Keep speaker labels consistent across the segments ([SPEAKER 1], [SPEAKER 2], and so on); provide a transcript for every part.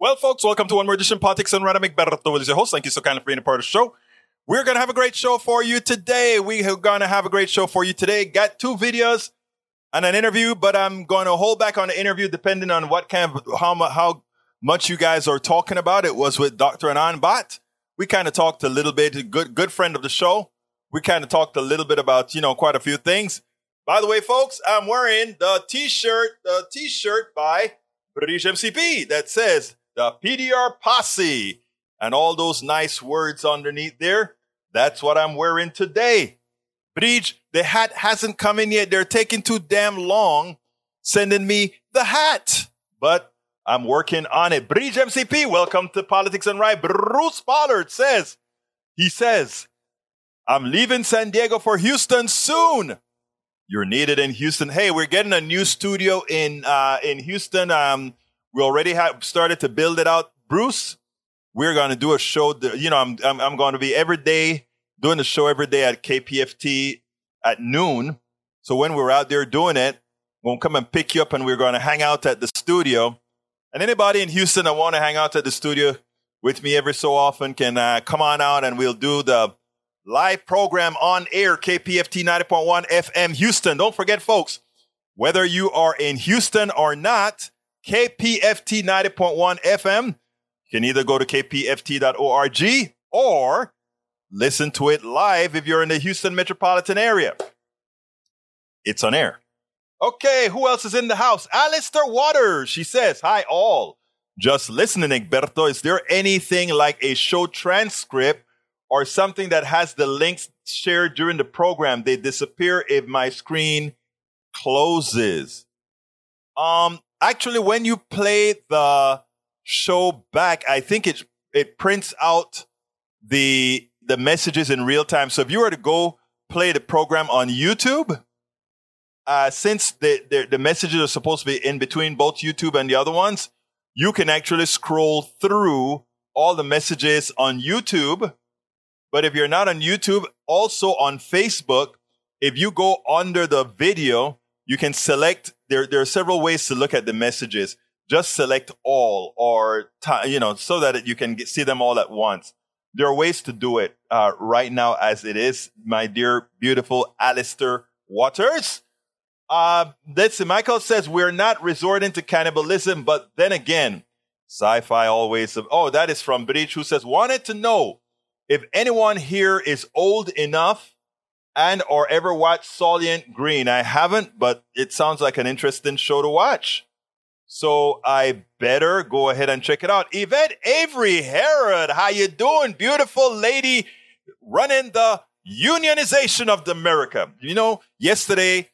[SPEAKER 1] Well, folks, welcome to one more edition Politics Done Right. Egberto is your host. Thank you so kindly for being a part of the show. We're going to have a great show for you today. We are going to have a great show for you today. Got two videos and an interview, but I'm going to hold back on the interview depending on what kind of, how, how much you guys are talking about. It was with Dr. Anand Bhatt. We kind of talked a little bit, good, good friend of the show. We kind of talked a little bit about, you know, quite a few things. By the way, folks, I'm wearing the t-shirt, the t-shirt by Bridge MCP that says the PDR Posse, and all those nice words underneath there. That's what I'm wearing today. Bridge, the hat hasn't come in yet. They're taking too damn long sending me the hat, but I'm working on it. Bridge MCP, welcome to Politics Done Right. Bruce Pollard says, he says, I'm leaving San Diego for Houston soon. You're needed in Houston. Hey, we're getting a new studio in uh, in Houston. Um, we already have started to build it out. Bruce, we're going to do a show. That, you know, I'm, I'm, I'm going to be every day doing the show every day at KPFT at noon. So when we're out there doing it, we'll come and pick you up and we're going to hang out at the studio. And anybody in Houston that want to hang out at the studio with me every so often can uh, come on out and we'll do the live program on air, KPFT 90.1 FM Houston. Don't forget, folks, whether you are in Houston or not, KPFT 90.1 FM. You can either go to kpft.org or listen to it live if you're in the Houston metropolitan area. It's on air. Okay, who else is in the house? Alistair Waters. She says, Hi, all. Just listening, Egberto. Is there anything like a show transcript or something that has the links shared during the program? They disappear if my screen closes. Um, actually, when you play the show back, I think it it prints out the the messages in real time. So if you were to go play the program on YouTube, uh, since the, the, the messages are supposed to be in between both YouTube and the other ones, you can actually scroll through all the messages on YouTube. But if you're not on YouTube, also on Facebook, if you go under the video, you can select there there are several ways to look at the messages. Just select all or you know so that you can get, see them all at once. There are ways to do it uh, right now as it is my dear beautiful alistair waters. Uh, let's see michael says we're not resorting to cannibalism but then again sci-fi always oh that is from Bridge who says wanted to know if anyone here is old enough and or ever watched Soylent Green. I haven't, but it sounds like an interesting show to watch. So I better go ahead and check it out. Yvette Avery Herod, how you doing? Beautiful lady running the unionization of America. You know, yesterday,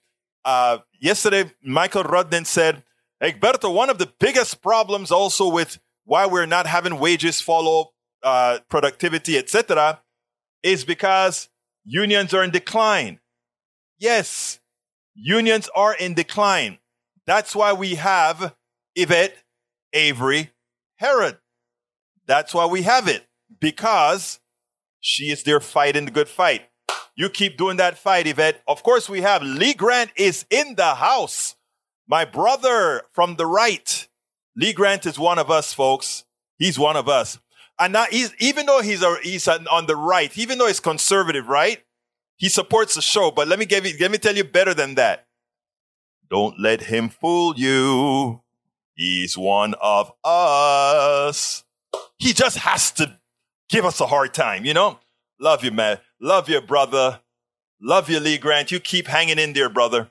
[SPEAKER 1] uh, yesterday, Michael Rudnin said, Egberto, one of the biggest problems also with why we're not having wages follow uh, productivity, etc., is because unions are in decline. Yes, unions are in decline. That's why we have Yvette Avery Herod. That's why we have it because she is there fighting the good fight. You keep doing that fight, Yvette. Of course, we have Lee Grant is in the house. My brother from the right. Lee Grant is one of us, folks. He's one of us. And now he's, even though he's, a, he's on the right, even though he's conservative, right? He supports the show, but let me give you, let me tell you better than that. Don't let him fool you. He's one of us. He just has to give us a hard time, you know? Love you, man. Love you, brother. Love you, Lee Grant. You keep hanging in there, brother.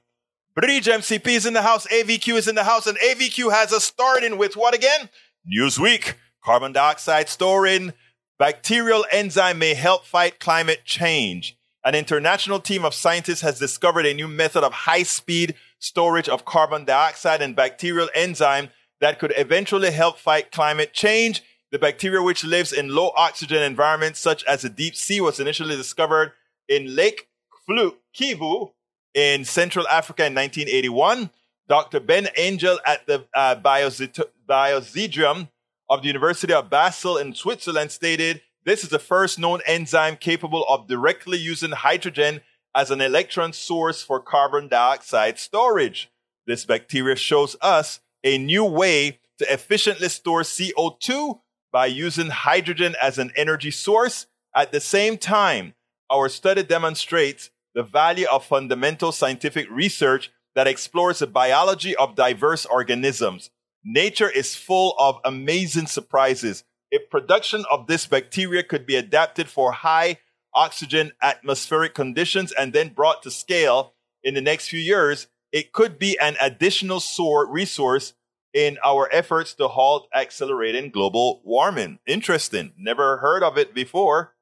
[SPEAKER 1] Bridge MCP is in the house. AVQ is in the house. And AVQ has us starting with what again? Newsweek. Carbon dioxide storing. Bacterial enzyme may help fight climate change. An international team of scientists has discovered a new method of high speed storage of carbon dioxide and bacterial enzyme that could eventually help fight climate change. The bacteria, which lives in low oxygen environments such as the deep sea, was initially discovered in Lake Kivu in Central Africa in 1981. Dr. Ben Engel at the uh, Biozentrum of the University of Basel in Switzerland stated, this is the first known enzyme capable of directly using hydrogen as an electron source for carbon dioxide storage. This bacteria shows us a new way to efficiently store CO2 by using hydrogen as an energy source. At the same time, our study demonstrates the value of fundamental scientific research that explores the biology of diverse organisms. Nature is full of amazing surprises. If production of this bacteria could be adapted for high oxygen atmospheric conditions and then brought to scale in the next few years, it could be an additional resource in our efforts to halt accelerating global warming. Interesting. Never heard of it before,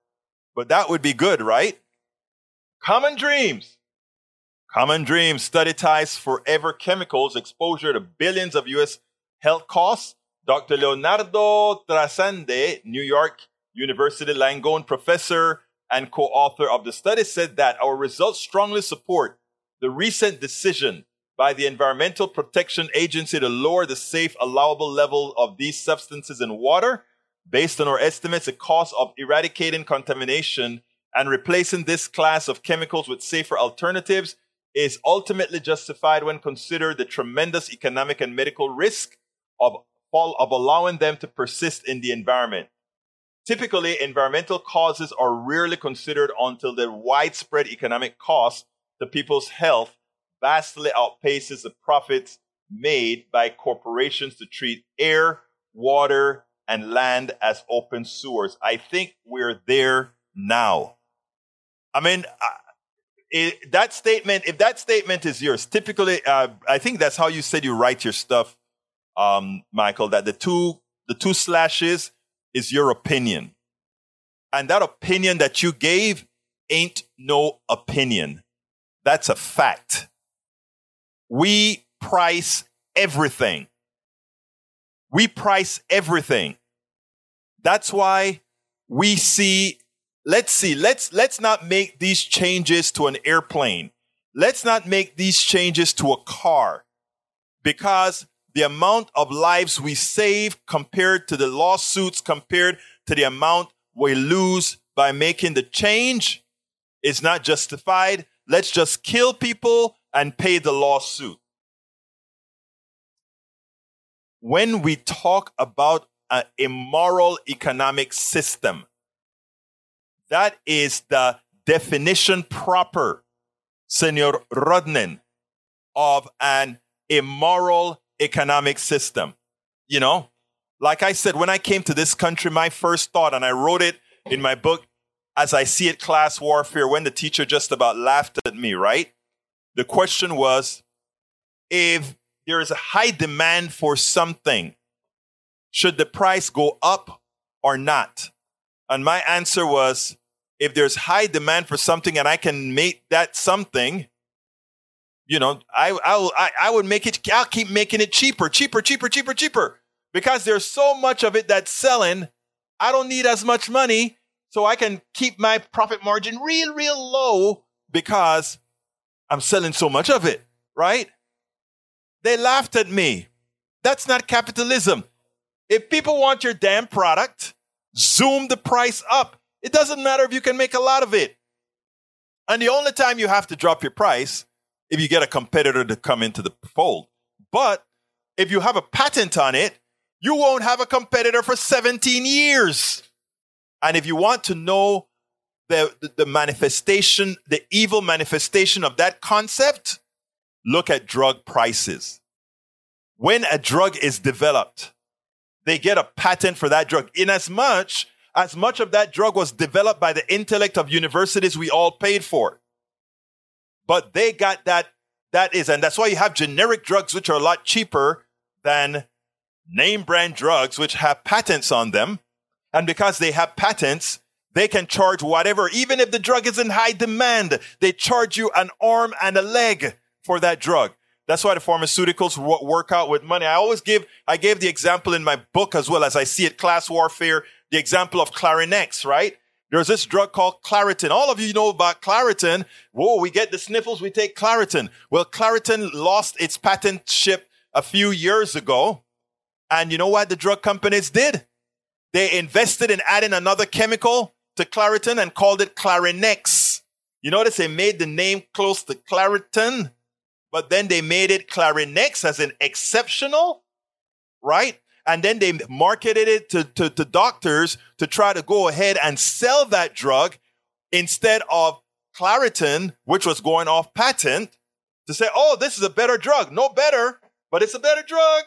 [SPEAKER 1] but that would be good, right? Common dreams. Common dreams study ties forever chemicals exposure to billions of US health costs. Dr. Leonardo Trasande, New York University Langone professor and co-author of the study said that our results strongly support the recent decision by the Environmental Protection Agency to lower the safe allowable level of these substances in water. Based on our estimates, the cost of eradicating contamination and replacing this class of chemicals with safer alternatives is ultimately justified when considered the tremendous economic and medical risk of, of allowing them to persist in the environment. Typically, environmental causes are rarely considered until the widespread economic cost to people's health vastly outpaces the profits made by corporations to treat air, water, and land as open sewers. I think we're there now. I mean, uh, it, that statement, if that statement is yours, typically, uh, I think that's how you said you write your stuff, um, Michael, that the two, the two slashes is your opinion. And that opinion that you gave ain't no opinion. That's a fact. We price everything. We price everything. That's why we see let's see let's let's not make these changes to an airplane let's not make these changes to a car because the amount of lives we save compared to the lawsuits compared to the amount we lose by making the change is not justified. Let's just kill people and pay the lawsuit. When we talk about an immoral economic system that is the definition proper, Senor Rodnin, of an immoral economic system. You know, like I said, when I came to this country, my first thought, and I wrote it in my book, as I see it, class warfare, when the teacher just about laughed at me, right? The question was if there is a high demand for something, should the price go up or not? And my answer was if there's high demand for something and I can make that something, you know, I I I would make it. I'll keep making it cheaper, cheaper, cheaper, cheaper, cheaper, because there's so much of it that's selling. I don't need as much money, so I can keep my profit margin real, real low because I'm selling so much of it. Right? They laughed at me. That's not capitalism. If people want your damn product, zoom the price up. It doesn't matter if you can make a lot of it. And the only time you have to drop your price if you get a competitor to come into the fold. But if you have a patent on it, you won't have a competitor for 17 years. And if you want to know the, the, the manifestation, the evil manifestation of that concept, look at drug prices. When a drug is developed, they get a patent for that drug. In as much as much of that drug was developed by the intellect of universities we all paid for. But they got that, that is, and that's why you have generic drugs which are a lot cheaper than name brand drugs which have patents on them. And because they have patents, they can charge whatever, even if the drug is in high demand, they charge you an arm and a leg for that drug. That's why the pharmaceuticals work out with money. I always give, I gave the example in my book as well as I see it, class warfare the example of Clarinex, right? There's this drug called Claritin. All of you know about Claritin. Whoa, we get the sniffles, we take Claritin. Well, Claritin lost its patentship a few years ago. And you know what the drug companies did? They invested in adding another chemical to Claritin and called it Clarinex. You notice they made the name close to Claritin, but then they made it Clarinex as an exceptional, right? And then they marketed it to, to, to doctors to try to go ahead and sell that drug instead of Claritin, which was going off patent, to say, oh, this is a better drug. No better, but it's a better drug.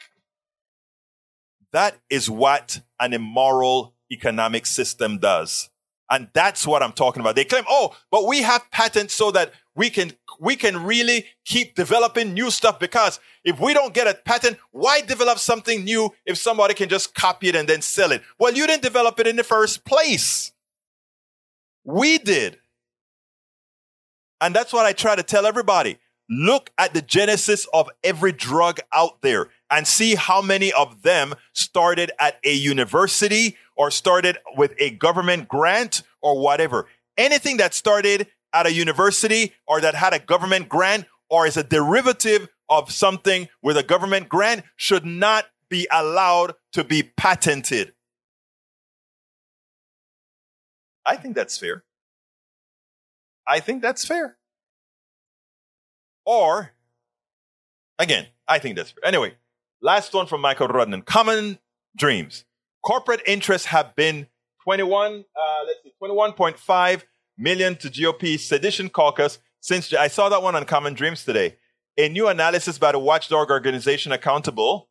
[SPEAKER 1] That is what an immoral economic system does. And that's what I'm talking about. They claim, oh, but we have patents so that we can, we can really keep developing new stuff because if we don't get a patent, why develop something new if somebody can just copy it and then sell it? Well, you didn't develop it in the first place. We did. And that's what I try to tell everybody. Look at the genesis of every drug out there and see how many of them started at a university or started with a government grant or whatever. Anything that started at a university or that had a government grant or is a derivative of something with a government grant should not be allowed to be patented. I think that's fair. I think that's fair. Or, again, I think that's fair. Anyway, last one from Michael Rudnan. Common dreams. Corporate interests have been 21, uh, let's see, 21.5 million to GOP sedition caucus since I saw that one on Common Dreams today. A new analysis by the watchdog organization Accountable,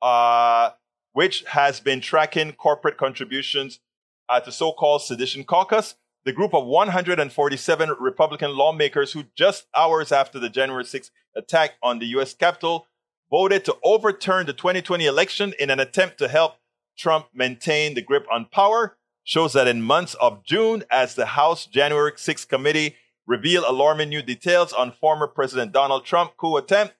[SPEAKER 1] uh, which has been tracking corporate contributions at the so-called sedition caucus, the group of 147 Republican lawmakers who just hours after the January 6th attack on the U.S. Capitol voted to overturn the 2020 election in an attempt to help Trump maintain the grip on power shows that in months of June, as the House January 6 committee revealed alarming new details on former President Donald Trump coup attempt,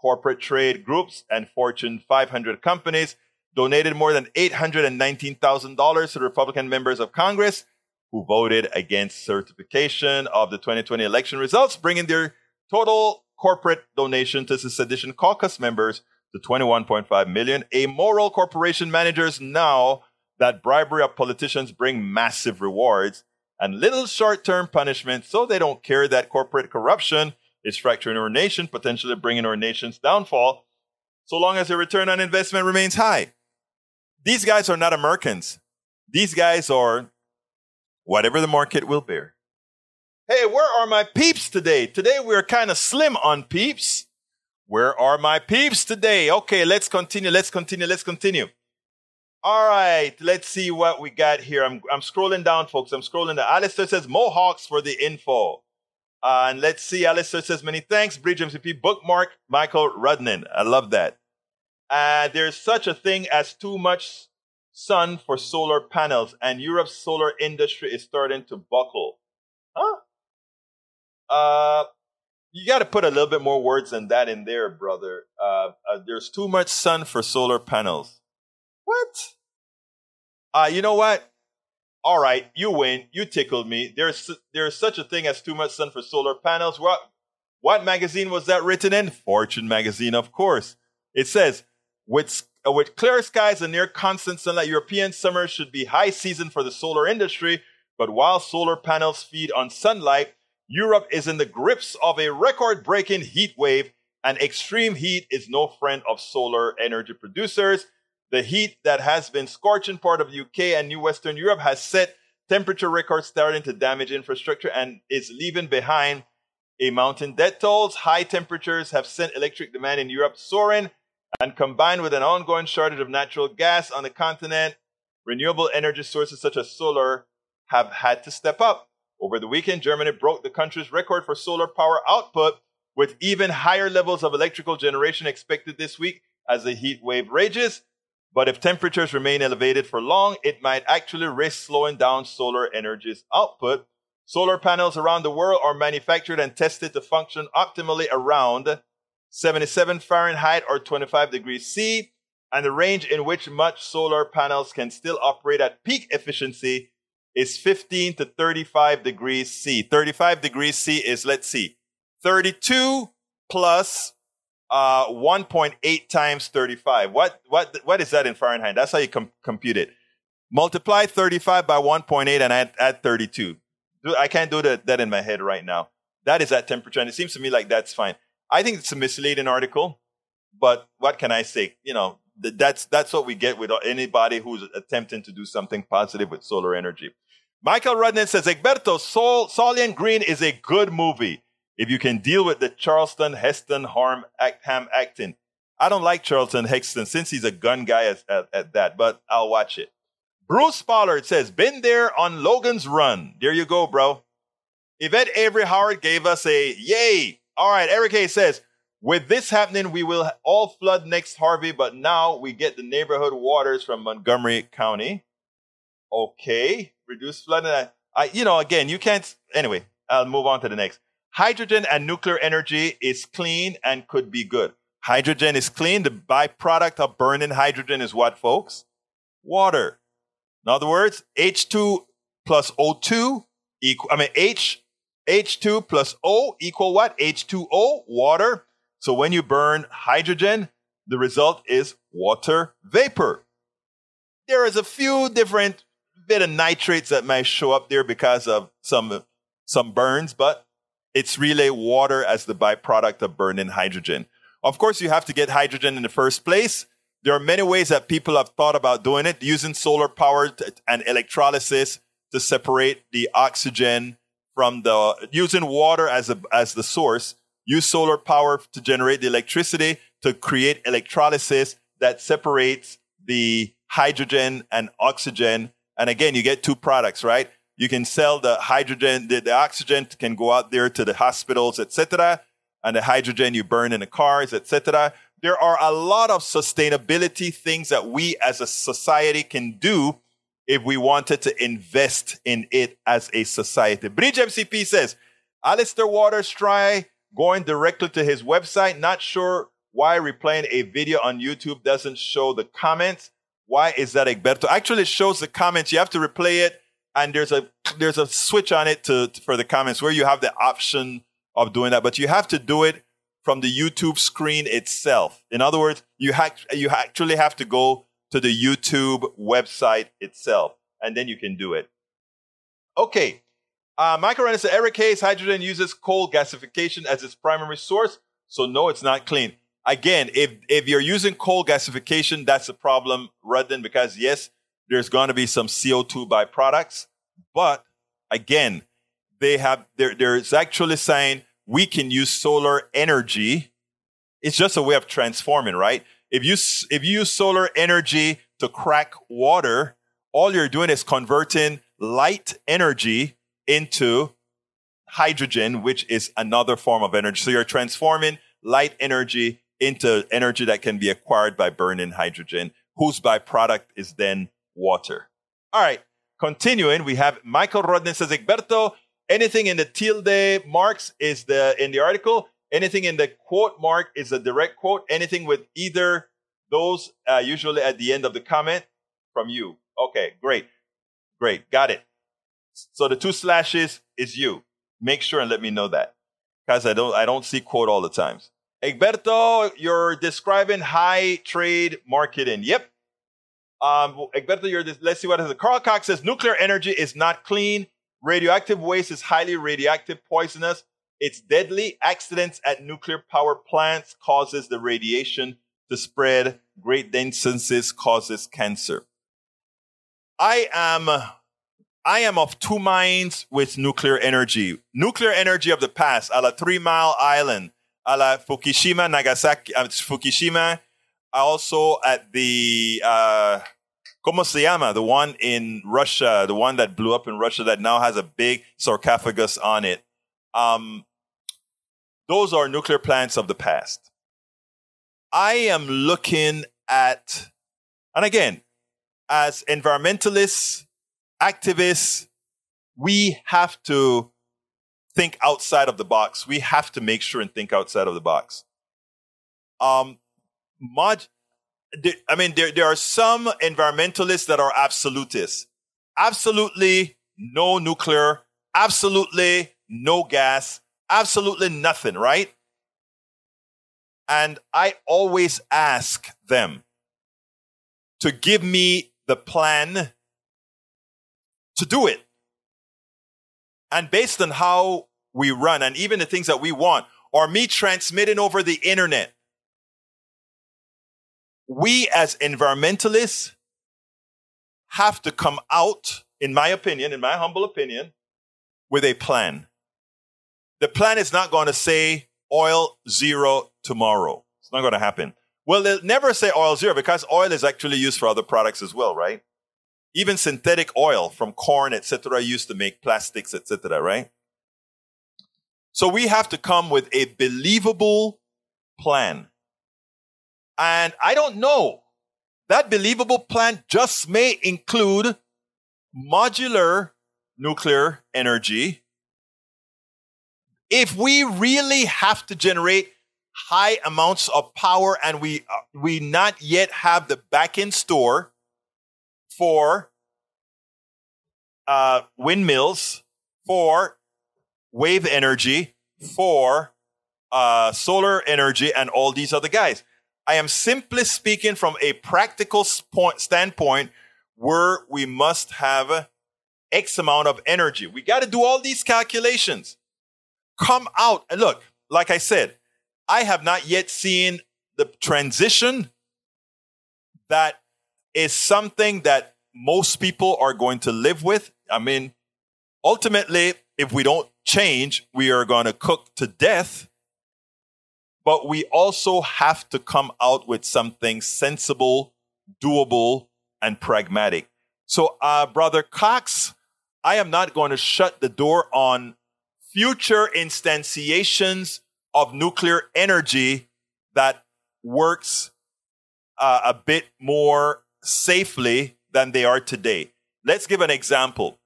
[SPEAKER 1] corporate trade groups and Fortune 500 companies donated more than $819,000 to Republican members of Congress who voted against certification of the 2020 election results, bringing their total corporate donation to the sedition caucus members to 21.5 million. Amoral corporation managers now that bribery of politicians bring massive rewards and little short-term punishment so they don't care that corporate corruption is fracturing our nation, potentially bringing our nation's downfall, so long as the return on investment remains high. These guys are not Americans. These guys are whatever the market will bear. Hey, where are my peeps today? Today we're kind of slim on peeps. Where are my peeps today? Okay, let's continue. Let's continue. Let's continue. All right, let's see what we got here. I'm, I'm scrolling down, folks. I'm scrolling down. Alistair says Mohawks for the info. Uh, and let's see. Alistair says many thanks. Bridge MCP bookmark Michael Rudnan. I love that. Uh, there's such a thing as too much sun for solar panels, and Europe's solar industry is starting to buckle. Huh? Uh, you got to put a little bit more words than that in there, brother. Uh, uh, there's too much sun for solar panels. What? Uh, you know what? All right, you win. You tickled me. There's there's such a thing as too much sun for solar panels. What what magazine was that written in? Fortune magazine, of course. It says with with clear skies and near constant sunlight, European summer should be high season for the solar industry. But while solar panels feed on sunlight, Europe is in the grips of a record breaking heat wave, and extreme heat is no friend of solar energy producers. The heat that has been scorching part of the UK and New Western Europe has set temperature records starting to damage infrastructure and is leaving behind a mountain debt tolls. High temperatures have sent electric demand in Europe soaring, and combined with an ongoing shortage of natural gas on the continent, renewable energy sources such as solar have had to step up. Over the weekend, Germany broke the country's record for solar power output, with even higher levels of electrical generation expected this week as the heat wave rages. But if temperatures remain elevated for long, it might actually risk slowing down solar energy's output. Solar panels around the world are manufactured and tested to function optimally around 77 Fahrenheit or 25 degrees C, and the range in which much solar panels can still operate at peak efficiency is 15 to 35 degrees C. 35 degrees C is, let's see, 32 plus uh, 1.8 times 35. What, what, what is that in Fahrenheit? That's how you com- compute it. Multiply 35 by 1.8 and add, add 32. I can't do that, that in my head right now. That is that temperature. And it seems to me like that's fine. I think it's a misleading article, but what can I say? You know, th- that's that's what we get with anybody who's attempting to do something positive with solar energy. Michael Rudnan says, Egberto, Soylent, Green is a good movie if you can deal with the Charleston Heston harm act, ham acting. I don't like Charlton Heston since he's a gun guy at, at, at that, but I'll watch it. Bruce Pollard says, been there on Logan's Run. There you go, bro. Yvette Avery Howard gave us a yay. All right, Eric A says, with this happening, we will all flood next Harvey, but now we get the neighborhood waters from Montgomery County. Okay, reduce flooding. I, I, you know, again, you can't. Anyway, I'll move on to the next. Hydrogen and nuclear energy is clean and could be good. Hydrogen is clean. The byproduct of burning hydrogen is what, folks? Water. In other words, H2 plus O2 equal, I mean, H, H2 plus O equal what? H2O, water. So when you burn hydrogen, the result is water vapor. There is a few different bit of nitrates that might show up there because of some, some burns, but it's really water as the byproduct of burning hydrogen. Of course, you have to get hydrogen in the first place. There are many ways that people have thought about doing it, using solar power and electrolysis to separate the oxygen from the, using water as, a, as the source, use solar power to generate the electricity to create electrolysis that separates the hydrogen and oxygen. And again, you get two products, right? You can sell the hydrogen, the, the oxygen can go out there to the hospitals, etc and the hydrogen you burn in the cars, etc. There are a lot of sustainability things that we as a society can do if we wanted to invest in it as a society. Bridge MCP says, Alistair Waters try going directly to his website. Not sure why replaying a video on YouTube doesn't show the comments. Why is that, Egberto? Actually, it shows the comments. You have to replay it, and there's a there's a switch on it to for the comments where you have the option of doing that, but you have to do it from the YouTube screen itself. In other words, you, ha- you actually have to go to the YouTube website itself, and then you can do it. Okay. Uh, Michael Renner said Eric Hayes hydrogen uses coal gasification as its primary source, so no, it's not clean. Again, if if you're using coal gasification, that's a problem, Rudden, because yes, there's going to be some CO2 byproducts, but again, they have there there's actually saying we can use solar energy. It's just a way of transforming, right? If you if you use solar energy to crack water, all you're doing is converting light energy into hydrogen, which is another form of energy. So you're transforming light energy into energy that can be acquired by burning hydrogen, whose byproduct is then water. All right. Continuing, we have Michael Rodney says, Egberto, Anything in the tilde marks is the in the article. Anything in the quote mark is a direct quote. Anything with either those uh, usually at the end of the comment from you. Okay, great, great, got it. So the two slashes is you. Make sure and let me know that because I don't I don't see quote all the times. Egberto, you're describing high trade marketing. Yep. Um, Egberto, you're this, let's see what it is. Carl Cox says nuclear energy is not clean. Radioactive waste is highly radioactive, poisonous. It's deadly. Accidents at nuclear power plants causes the radiation to spread. Great densities causes cancer. I am, I am of two minds with nuclear energy. Nuclear energy of the past, a la Three Mile Island, a la Fukushima, Nagasaki, uh, Fukushima, also at the, uh, ¿Cómo se llama? The one in Russia, the one that blew up in Russia that now has a big sarcophagus on it. Um, those are nuclear plants of the past. I am looking at, and again, as environmentalists, activists, we have to think outside of the box. We have to make sure and think outside of the box. Um, mod, I mean, there, there are some environmentalists that are absolutists. Absolutely no nuclear, absolutely no gas, absolutely nothing, right? And I always ask them to give me the plan to do it. And based on how we run and even the things that we want, or me transmitting over the internet we as environmentalists have to come out, in my opinion, in my humble opinion, with a plan. The plan is not going to say oil zero tomorrow. It's not going to happen. Well, they'll never say oil zero because oil is actually used for other products as well, right? Even synthetic oil from corn, etc., used to make plastics, etc., right? So we have to come with a believable plan. And I don't know. That believable plan just may include modular nuclear energy. If we really have to generate high amounts of power and we, uh, we not yet have the back end store for uh, windmills, for wave energy, for uh, solar energy, and all these other guys. I am simply speaking from a practical point, standpoint where we must have X amount of energy. We got to do all these calculations. Come out and look, like I said, I have not yet seen the transition that is something that most people are going to live with. I mean, ultimately, if we don't change, we are going to cook to death. But we also have to come out with something sensible, doable, and pragmatic. So, uh, Brother Cox, I am not going to shut the door on future instantiations of nuclear energy that works uh, a bit more safely than they are today. Let's give an example.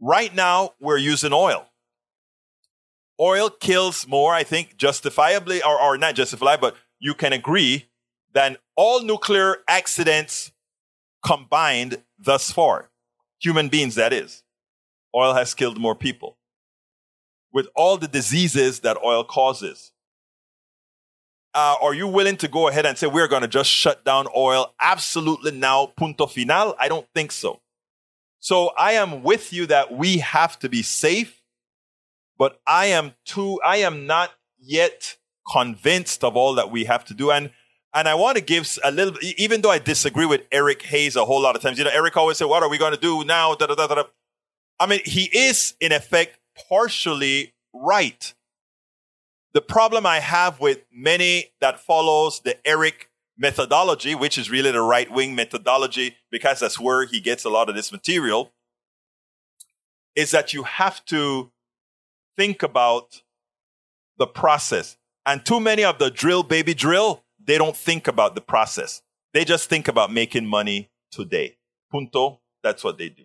[SPEAKER 1] Right now, we're using oil. Oil kills more, I think, justifiably, or, or not justifiably, but you can agree, than all nuclear accidents combined thus far. Human beings, that is. Oil has killed more people. With all the diseases that oil causes. Uh, are you willing to go ahead and say we're going to just shut down oil absolutely now, punto final? I don't think so. So I am with you that we have to be safe, but I am too, I am not yet convinced of all that we have to do. And, and I want to give a little, even though I disagree with Eric Hayes a whole lot of times, you know, Eric always said, what are we going to do now? Da, da, da, da. I mean, he is in effect partially right. The problem I have with many that follows the Eric methodology, which is really the right wing methodology, because that's where he gets a lot of this material, is that you have to think about the process. And too many of the drill, baby drill, they don't think about the process. They just think about making money today. Punto. That's what they do.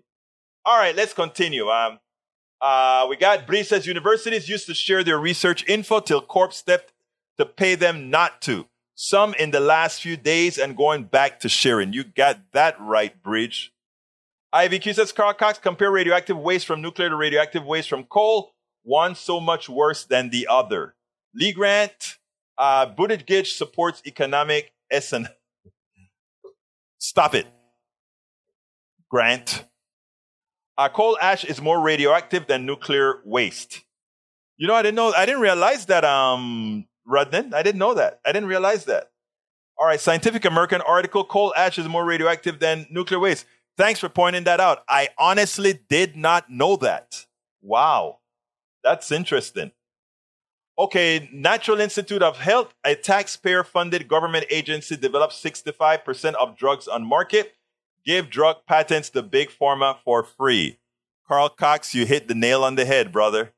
[SPEAKER 1] All right, let's continue. Um, uh, we got Bree says universities used to share their research info till Corp stepped to pay them not to some in the last few days and going back to sharing. You got that right, Bridge. IVQ says Carl Cox compare radioactive waste from nuclear to radioactive waste from coal. One so much worse than the other. Lee Grant, uh, Buttigieg supports economic SN. Stop it. Grant. Uh, coal ash is more radioactive than nuclear waste. You know, I didn't know, I didn't realize that, um, Rudnan. I didn't know that. I didn't realize that. All right, Scientific American article coal ash is more radioactive than nuclear waste. Thanks for pointing that out. I honestly did not know that. Wow. That's interesting. Okay, Natural Institute of Health, a taxpayer funded government agency, develops 65% of drugs on market. Give drug patents to big pharma for free. Carl Cox, you hit the nail on the head, brother.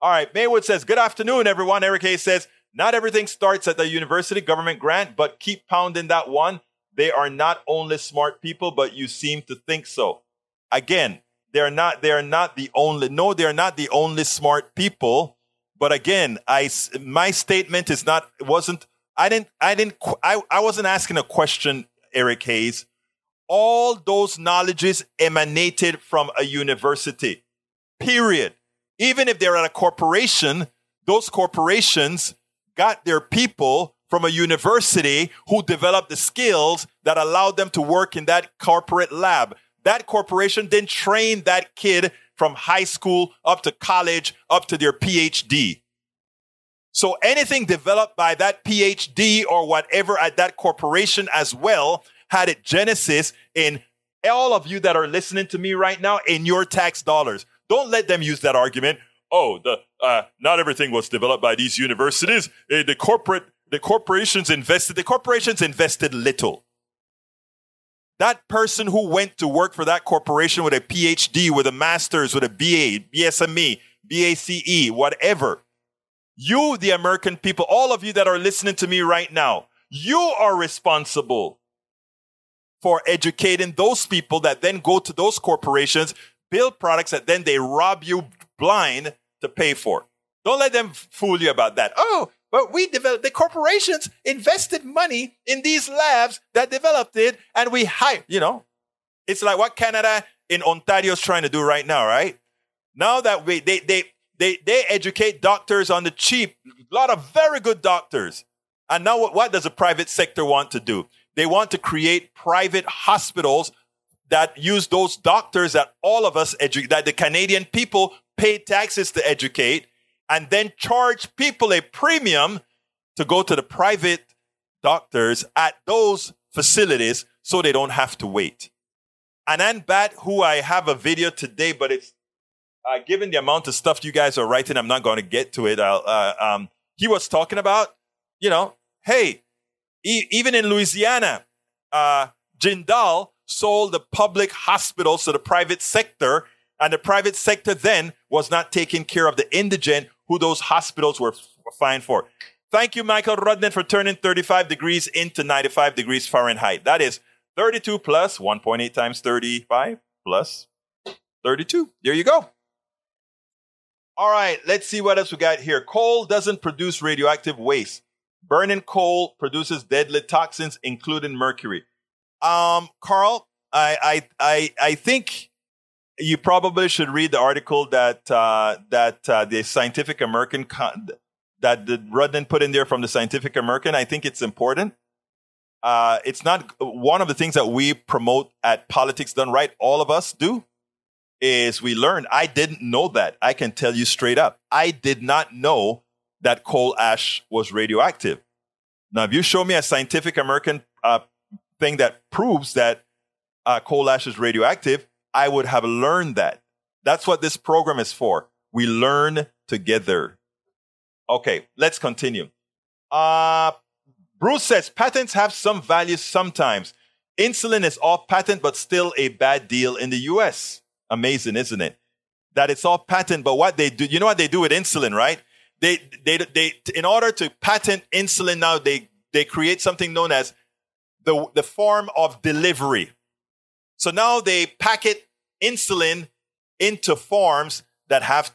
[SPEAKER 1] All right, Maywood says, Good afternoon, everyone. Eric Hayes says, not everything starts at the university government grant, but keep pounding that one. They are not only smart people, but you seem to think so. Again, they're not, they're not the only, no, they're not the only smart people. But again, I, my statement is not, wasn't, I didn't, I didn't, I, I wasn't asking a question, Eric Hayes. All those knowledges emanated from a university, period. Even if they're at a corporation, those corporations got their people from a university who developed the skills that allowed them to work in that corporate lab. That corporation then trained that kid from high school up to college, up to their PhD. So anything developed by that PhD or whatever at that corporation as well had its genesis in all of you that are listening to me right now in your tax dollars. Don't let them use that argument. Oh, the uh, not everything was developed by these universities. Uh, the corporate, the corporations invested. The corporations invested little. That person who went to work for that corporation with a PhD, with a master's, with a BA, BSME, BACE, whatever. You, the American people, all of you that are listening to me right now, you are responsible for educating those people that then go to those corporations, build products that then they rob you blind to pay for. Don't let them fool you about that. Oh, but we developed, the corporations invested money in these labs that developed it and we hired, you know, it's like what Canada in Ontario is trying to do right now, right? Now that we, they, they, they, they educate doctors on the cheap, a lot of very good doctors. And now what, what does the private sector want to do? They want to create private hospitals that use those doctors that all of us edu- that the Canadian people pay taxes to educate and then charge people a premium to go to the private doctors at those facilities so they don't have to wait. Anand Bhatt, who I have a video today, but it's uh, given the amount of stuff you guys are writing, I'm not going to get to it. Uh, um, he was talking about, you know, hey, E- even in Louisiana, uh, Jindal sold the public hospitals to the private sector, and the private sector then was not taking care of the indigent who those hospitals were, fined for. Thank you, Michael Rudnick, for turning 35 degrees into 95 degrees Fahrenheit. That is 32 plus 1.8 times 35 plus 32. There you go. All right, let's see what else we got here. Coal doesn't produce radioactive waste. Burning coal produces deadly toxins, including mercury. Um, Carl, I, I, I, I think you probably should read the article that uh, that uh, the Scientific American con- that the Rudden put in there from the Scientific American. I think it's important. Uh, it's not one of the things that we promote at Politics Done Right. All of us do is we learn. I didn't know that. I can tell you straight up. I did not know that coal ash was radioactive. Now, if you show me a Scientific American uh, thing that proves that uh, coal ash is radioactive, I would have learned that. That's what this program is for. We learn together. Okay, let's continue. Uh, Bruce says patents have some value sometimes. Insulin is off patent, but still a bad deal in the US. Amazing, isn't it? That it's off patent, but what they do, you know what they do with insulin, right? They, they, they, in order to patent insulin now, they, they create something known as the, the form of delivery. So now they packet insulin into forms that have,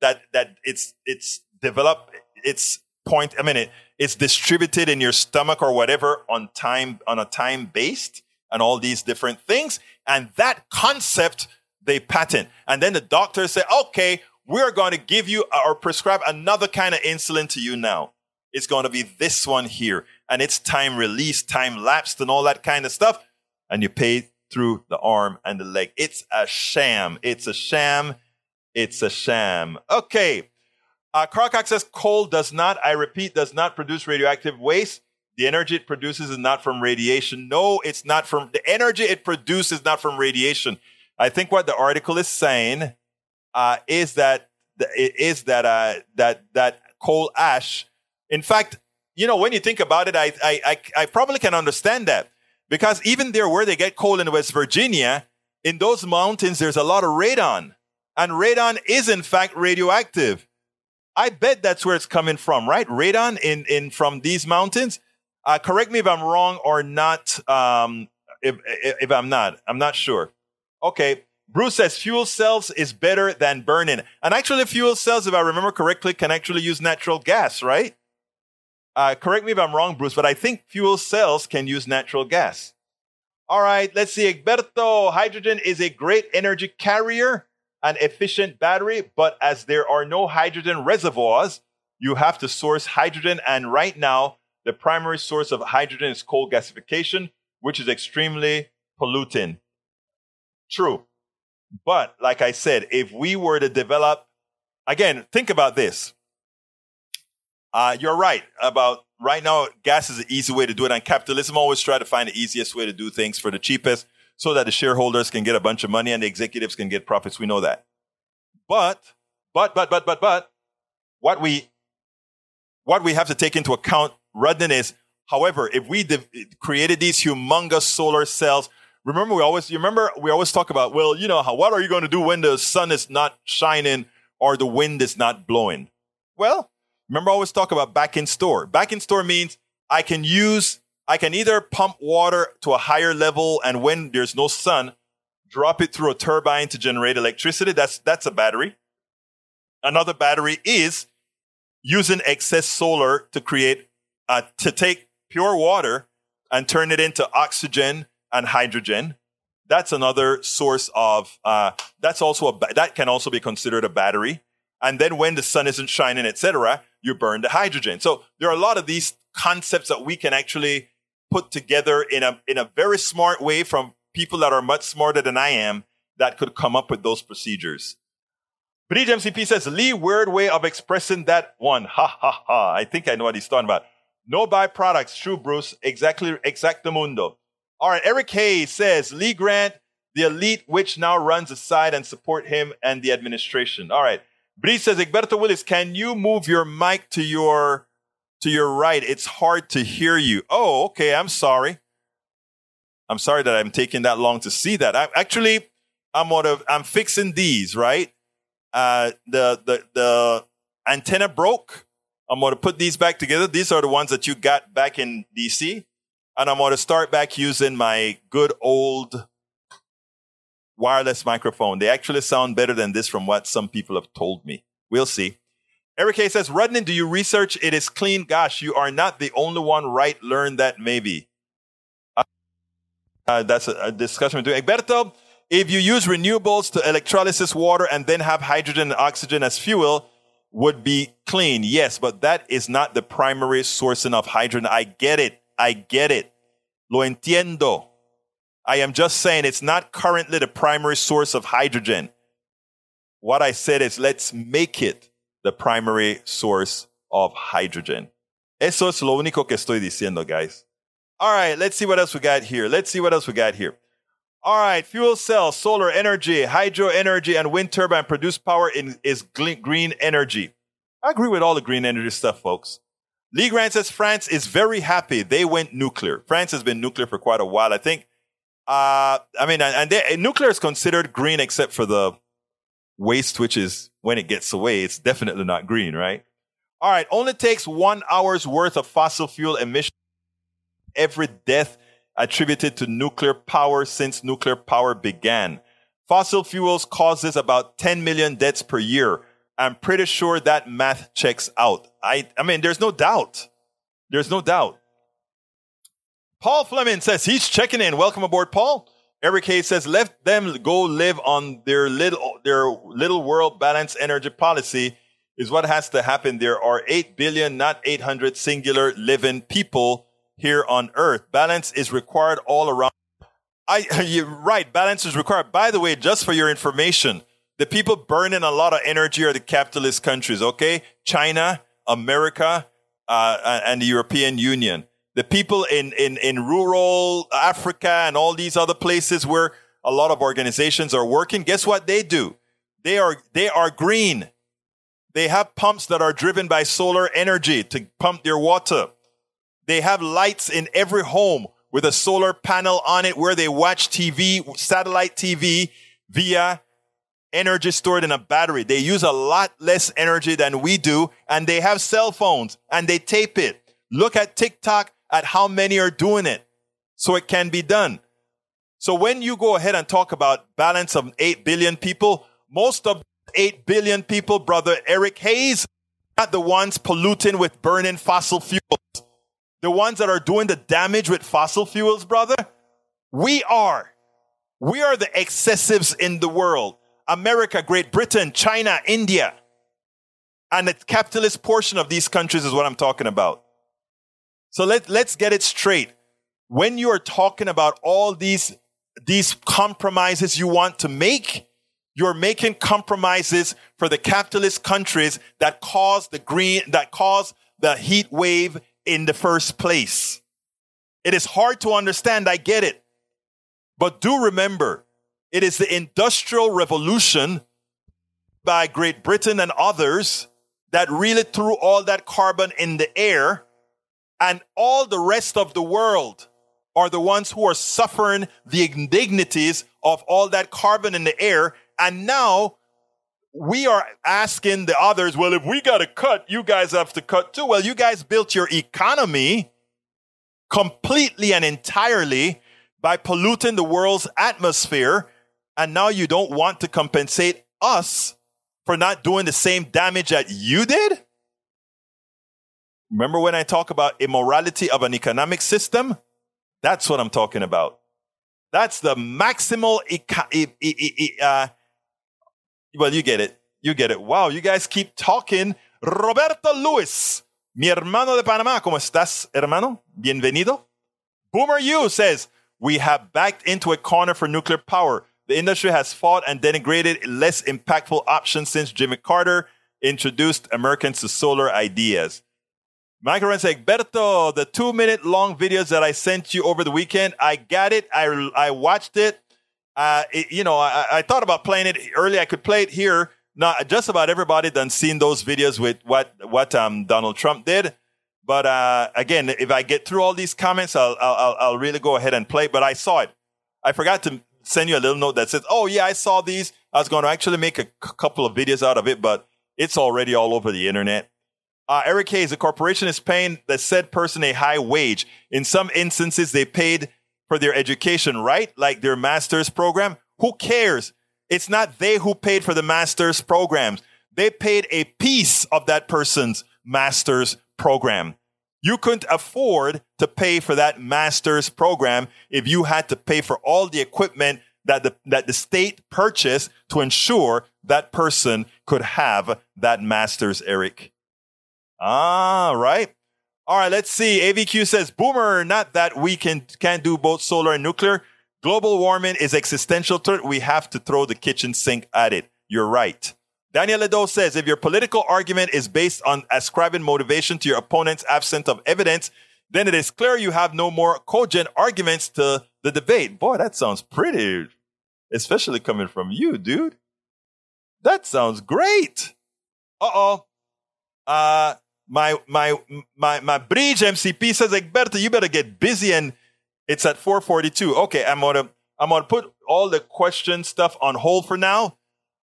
[SPEAKER 1] that, that it's, it's developed, it's point, I mean, it, it's distributed in your stomach or whatever on time, on a time based and all these different things. And that concept they patent. And then the doctors say, okay, we're going to give you or prescribe another kind of insulin to you now. It's going to be this one here. And it's time released, time lapsed, and all that kind of stuff. And you pay through the arm and the leg. It's a sham. It's a sham. It's a sham. Okay. Uh, Carl Cox says coal does not, I repeat, does not produce radioactive waste. The energy it produces is not from radiation. No, it's not from the energy it produces, is not from radiation. I think what the article is saying uh, is that is that uh, that that coal ash. In fact, you know, when you think about it, I, I I I probably can understand that because even there where they get coal in West Virginia, in those mountains, there's a lot of radon, and radon is in fact radioactive. I bet that's where it's coming from, right? Radon in in from these mountains. Uh, correct me if I'm wrong or not. Um, if, if if I'm not, I'm not sure. Okay, Bruce says fuel cells is better than burning. And actually, fuel cells, if I remember correctly, can actually use natural gas, right? Uh, correct me if I'm wrong, Bruce, but I think fuel cells can use natural gas. All right, let's see. Egberto, hydrogen is a great energy carrier an efficient battery, but as there are no hydrogen reservoirs, you have to source hydrogen. And right now, the primary source of hydrogen is coal gasification, which is extremely polluting. True. But like I said, if we were to develop, again, think about this. Uh, you're right about right now. Gas is the easy way to do it, and capitalism always try to find the easiest way to do things for the cheapest, so that the shareholders can get a bunch of money and the executives can get profits. We know that. But, but, but, but, but, but, what we what we have to take into account, Rudnin, is, however, if we created these humongous solar cells, remember we always, you remember we always talk about, well, you know, how, what are you going to do when the sun is not shining or the wind is not blowing? Well, remember I always talk about back in store. Back in store means I can use, I can either pump water to a higher level and when there's no sun, drop it through a turbine to generate electricity. That's, that's a battery. Another battery is using excess solar to create, uh, to take pure water and turn it into oxygen and hydrogen. That's another source of, uh, that's also a, that can also be considered a battery. And then when the sun isn't shining, etc., you burn the hydrogen. So there are a lot of these concepts that we can actually put together in a, in a very smart way from people that are much smarter than I am that could come up with those procedures. Bridge MCP says, Lee, weird way of expressing that one. Ha ha ha. I think I know what he's talking about. No byproducts. True, Bruce. Exactly, exacto mundo. All right. Eric Hayes says, Lee Grant, the elite which now runs aside and support him and the administration. All right. Bridge says, Egberto Willies, can you move your mic to your, to your right? It's hard to hear you. Oh, okay. I'm sorry. I'm sorry that I'm taking that long to see that. I actually, I'm on a, I'm fixing these, right? uh, the, the, the antenna broke. I'm to put these back together. These are the ones that you got back in DC. And I'm to start back using my good old wireless microphone. They actually sound better than this from what some people have told me. We'll see. Eric K says, Rudnin, do you research? It is clean. Gosh, you are not the only one, right? Learn that maybe. Uh, that's a, a discussion we're doing. Egberto, if you use renewables to electrolysis water and then have hydrogen and oxygen as fuel, would be clean. Yes, but that is not the primary sourcing of hydrogen. I get it. I get it. Lo entiendo. I am just saying it's not currently the primary source of hydrogen. What I said is let's make it the primary source of hydrogen. Eso es lo único que estoy diciendo, guys. All right, let's see what else we got here. Let's see what else we got here. All right, fuel cell, solar energy, hydro energy, and wind turbine produce power in, is green energy. I agree with all the green energy stuff, folks. Lee Grant says France is very happy they went nuclear. France has been nuclear for quite a while. I think, uh, I mean, and, they, nuclear is considered green except for the waste, which is when it gets away, it's definitely not green, right? All right, only takes one hour's worth of fossil fuel emission every death attributed to nuclear power since nuclear power began. Fossil fuels causes about 10 million deaths per year. I'm pretty sure that math checks out. I, I mean, there's no doubt. There's no doubt. Paul Fleming says he's checking in. Welcome aboard, Paul. Eric Hayes says, let them go live on their little, their little world balance energy policy is what has to happen. There are 8 billion, not 800 singular living people here on earth. Balance is required all around. I, you're right. Balance is required. By the way, just for your information, the people burning a lot of energy are the capitalist countries, okay? China, America, uh, and the European Union. The people in, in, in rural Africa and all these other places where a lot of organizations are working, guess what they do? They are, they are green. They have pumps that are driven by solar energy to pump their water. They have lights in every home with a solar panel on it where they watch TV, satellite TV via energy stored in a battery. They use a lot less energy than we do and they have cell phones and they tape it. Look at TikTok at how many are doing it so it can be done. So when you go ahead and talk about balance of 8 billion people, most of 8 billion people, brother Eric Hayes, are the ones polluting with burning fossil fuels the ones that are doing the damage with fossil fuels, brother, we are. We are the excessives in the world. America, Great Britain, China, India. And the capitalist portion of these countries is what I'm talking about. So let, let's get it straight. When you are talking about all these, these compromises you want to make, you're making compromises for the capitalist countries that caused the green, that caused the heat wave in the first place. It is hard to understand. I get it. But do remember, it is the industrial revolution by Great Britain and others that really threw all that carbon in the air and all the rest of the world are the ones who are suffering the indignities of all that carbon in the air. And now we are asking the others, well, if we got to cut, you guys have to cut too. Well, you guys built your economy completely and entirely by polluting the world's atmosphere. And now you don't want to compensate us for not doing the same damage that you did? Remember when I talk about immorality of an economic system? That's what I'm talking about. That's the maximal, uh, well, you get it. You get it. Wow, you guys keep talking. Roberto Luis, mi hermano de Panamá, ¿cómo estás, hermano? Bienvenido. Boomer U says, we have backed into a corner for nuclear power. The industry has fought and denigrated less impactful options since Jimmy Carter introduced Americans to solar ideas. Michael Ren said, Berto, the two minute long videos that I sent you over the weekend, I got it. I, I watched it. Uh, it, you know, I, I, thought about playing it early. I could play it here. Not just about everybody done seen those videos with what what um, Donald Trump did. But uh, again, if I get through all these comments, I'll, I'll I'll really go ahead and play. But I saw it. I forgot to send you a little note that says, "Oh yeah, I saw these." I was going to actually make a c- couple of videos out of it, but it's already all over the internet. Uh, Eric Hayes, the corporation is paying the said person a high wage. In some instances, they paid for their education, right? Like their master's program. Who cares? It's not they who paid for the master's programs. They paid a piece of that person's master's program. You couldn't afford to pay for that master's program if you had to pay for all the equipment that the, that the state purchased to ensure that person could have that master's, Eric. Ah, right. All right, let's see. AVQ says, Boomer, not that we can, can't do both solar and nuclear. Global warming is existential threat. We have to throw the kitchen sink at it. You're right. Daniel Ledo says, if your political argument is based on ascribing motivation to your opponent's absence of evidence, then it is clear you have no more cogent arguments to the debate. Boy, that sounds pretty, especially coming from you, dude. That sounds great. Uh-oh. Uh, my my my my bridge MCP says Egberto, you better get busy and it's at 442. Okay, I'm gonna I'm gonna put all the question stuff on hold for now.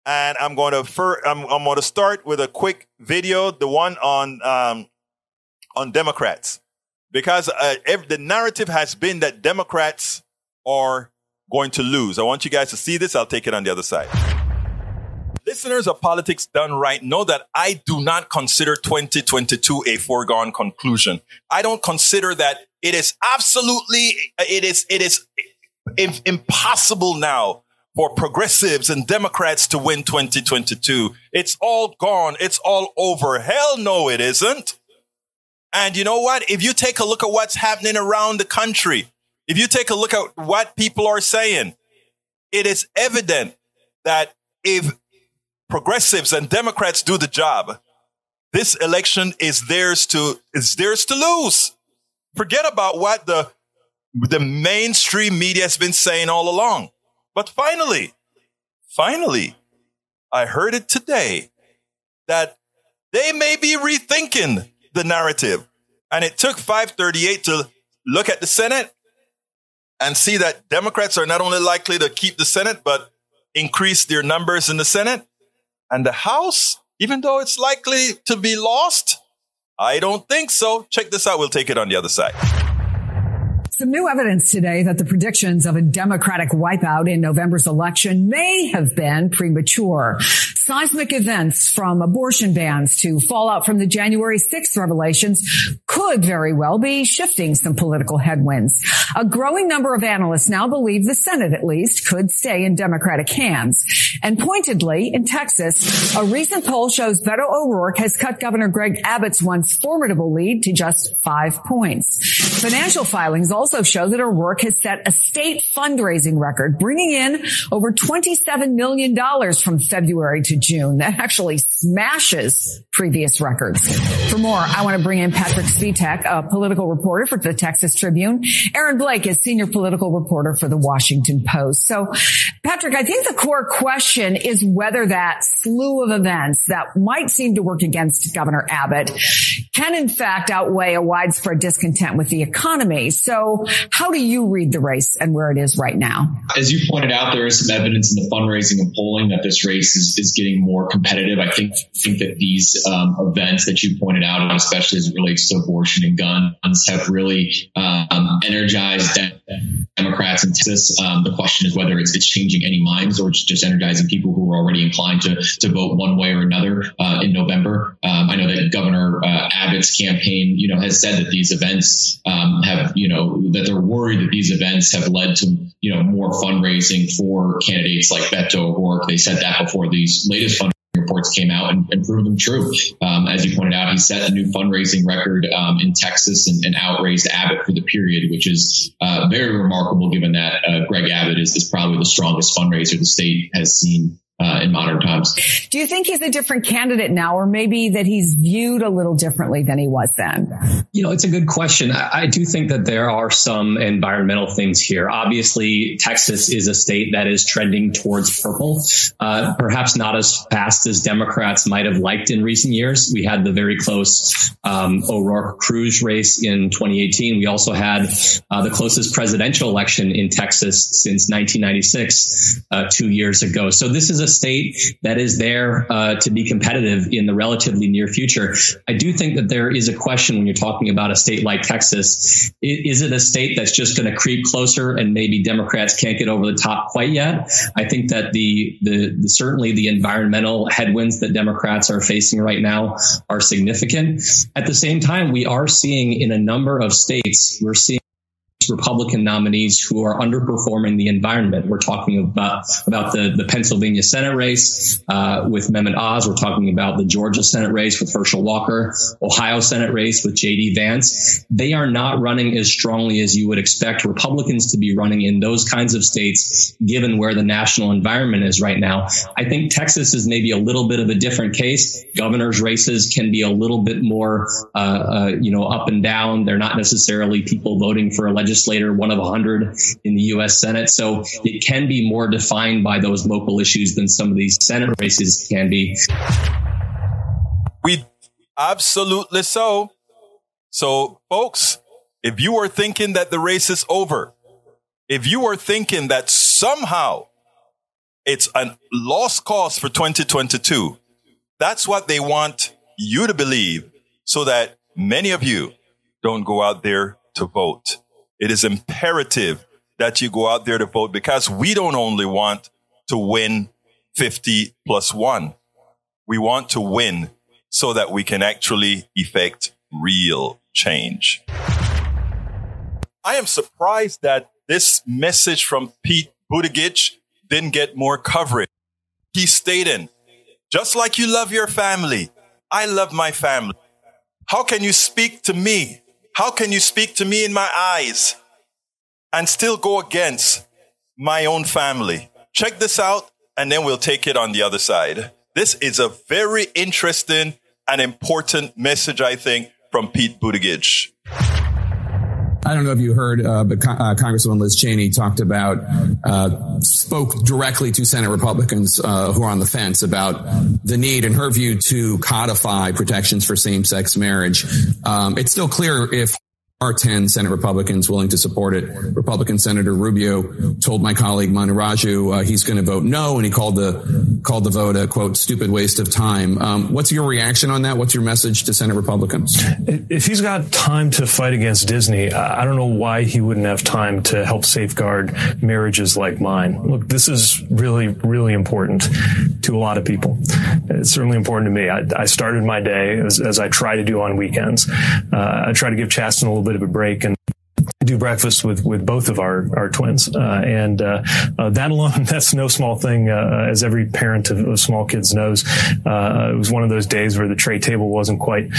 [SPEAKER 1] And I'm to fir- I'm, I'm to start with a quick video, the one on um, on Democrats, because uh, every, the narrative has been that Democrats are going to lose. I want you guys to see this. I'll take it on the other side. Listeners of Politics Done Right know that I do not consider 2022 a foregone conclusion. I don't consider that it is absolutely, it is, it is impossible now for progressives and Democrats to win 2022. It's all gone. It's all over. Hell no, it isn't. And you know what? If you take a look at what's happening around the country, if you take a look at what people are saying, it is evident that if progressives and Democrats do the job. This election is theirs to is theirs to lose. Forget about what the the mainstream media has been saying all along. But finally, finally, I heard it today that they may be rethinking the narrative. And it took 538 to look at the Senate and see that Democrats are not only likely to keep the Senate, but increase their numbers in the Senate. And the House, even though it's likely to be lost, I don't think so. Check this out. We'll take it on the other side.
[SPEAKER 2] Some new evidence today that the predictions of a Democratic wipeout in November's election may have been premature. Seismic events from abortion bans to fallout from the January 6th revelations could very well be shifting some political headwinds. A growing number of analysts now believe the Senate, at least, could stay in Democratic hands. And pointedly, in Texas, a recent poll shows Beto O'Rourke has cut Governor Greg Abbott's once formidable lead to just five points. Financial filings also also show that O'Rourke has set a state fundraising record, bringing in over $27 million from February to June. That actually smashes previous records. For more, I want to bring in Patrick Svitek, a political reporter for the Texas Tribune. Aaron Blake is senior political reporter for the Washington Post. So, Patrick, I think the core question is whether that slew of events that might seem to work against Governor Abbott can in fact outweigh a widespread discontent with the economy. So how do you read the race and where it is right now?
[SPEAKER 3] As you pointed out, there is some evidence in the fundraising and polling that this race is, is getting more competitive. I think think that these um, events that you pointed out, especially as it relates to abortion and guns, have really um, energized Democrats in Texas. Um, the question is whether it's, it's changing any minds or just energizing people who are already inclined to, to vote one way or another uh, in November. Um, I know that Governor uh, Abbott's campaign, you know, has said that these events um, have, you know, that they're worried that these events have led to, you know, more fundraising for candidates like Beto O'Rourke. They said that before these latest fundraising reports came out and, and proved them true. Um, as you pointed out, he set a new fundraising record um, in Texas and, and, outraised Abbott for the period, which is uh, very remarkable given that uh, Greg Abbott is, is probably the strongest fundraiser the state has seen uh, in modern times.
[SPEAKER 2] Do you think he's a different candidate now, or maybe that he's viewed a little differently than he was then?
[SPEAKER 4] You know, it's a good question. I, I do think that there are some environmental things here. Obviously, Texas is a state that is trending towards purple, uh, perhaps not as fast as Democrats might have liked in recent years. We had the very close um, O'Rourke Cruz race in 2018. We also had uh, the closest presidential election in Texas since 1996, uh, two years ago. So this is a state that is there uh, to be competitive in the relatively near future. I do think that there is a question when you're talking about a state like Texas. Is it a state that's just going to creep closer and maybe Democrats can't get over the top quite yet? I think that the, the, the certainly the environmental headwinds that Democrats are facing right now are significant. At the same time, we are seeing in a number of states, we're seeing Republican nominees who are underperforming the environment. We're talking about about the, the Pennsylvania Senate race uh, with Mehmet Oz. We're talking about the Georgia Senate race with Herschel Walker, Ohio Senate race with J.D. Vance. They are not running as strongly as you would expect Republicans to be running in those kinds of states, given where the national environment is right now. I think Texas is maybe a little bit of a different case. Governor's races can be a little bit more, uh, uh, you know, up and down. They're not necessarily people voting for a legislature legislator, one of 100 in the U.S. Senate. So it can be more defined by those local issues than some of these Senate races can be.
[SPEAKER 1] We absolutely so. So, folks, if you are thinking that the race is over, if you are thinking that somehow it's a lost cause for 2022, that's what they want you to believe so that many of you don't go out there to vote. It is imperative that you go out there to vote because we don't only want to win 50 plus one. We want to win so that we can actually effect real change. I am surprised that this message from Pete Buttigieg didn't get more coverage. He's stating, just like you love your family, I love my family. How can you speak to me how can you speak to me in my eyes and still go against my own family? Check this out and then we'll take it on the other side. This is a very interesting and important message, I think, from Pete Buttigieg.
[SPEAKER 5] I don't know if you heard, uh, but uh, Congresswoman Liz Cheney talked about, uh, spoke directly to Senate Republicans uh, who are on the fence about the need, in her view, to codify protections for same-sex marriage. Um, it's still clear if are 10 Senate Republicans willing to support it. Republican Senator Rubio told my colleague Manu Raju uh, he's going to vote no, and he called the called the vote a quote stupid waste of time. Um, what's your reaction on that? What's your message to Senate Republicans?
[SPEAKER 6] If he's got time to fight against Disney, I don't know why he wouldn't have time to help safeguard marriages like mine. Look, this is really really important to a lot of people. It's certainly important to me. I, I started my day as, as, I try to do on weekends. Uh, I try to give Chasten a little bit of a break and do breakfast with with both of our our twins, uh, and uh, uh, that alone that's no small thing. As every parent of, of small kids knows, it was one of those days where the tray table wasn't quite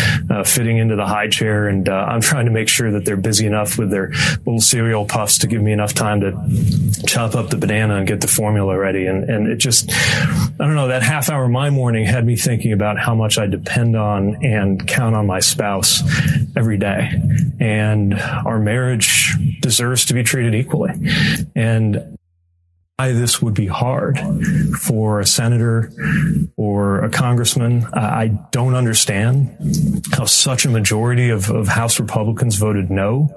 [SPEAKER 6] fitting into the high chair, and I'm trying to make sure that they're busy enough with their little cereal puffs to give me enough time to chop up the banana and get the formula ready, and and it just I don't know that half hour my morning had me thinking about how much I depend on and count on my spouse every day. And our marriage deserves to be treated equally. And why this would be hard for a senator or a congressman. I don't understand how such a majority of, of House Republicans voted no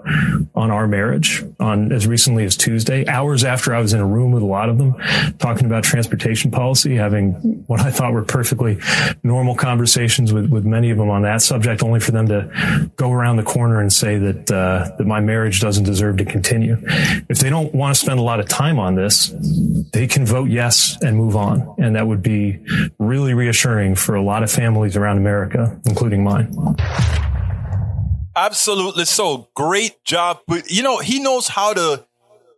[SPEAKER 6] on our marriage on as recently as Tuesday, hours after I was in a room with a lot of them talking about transportation policy, having what I thought were perfectly normal conversations with, with many of them on that subject, only for them to go around the corner and say that, uh, that my marriage doesn't deserve to continue. If they don't want to spend a lot of time on this, they can vote yes and move on. And that would be really reassuring for a lot of families around America, including mine.
[SPEAKER 1] Absolutely so. Great job. But you know, he knows how to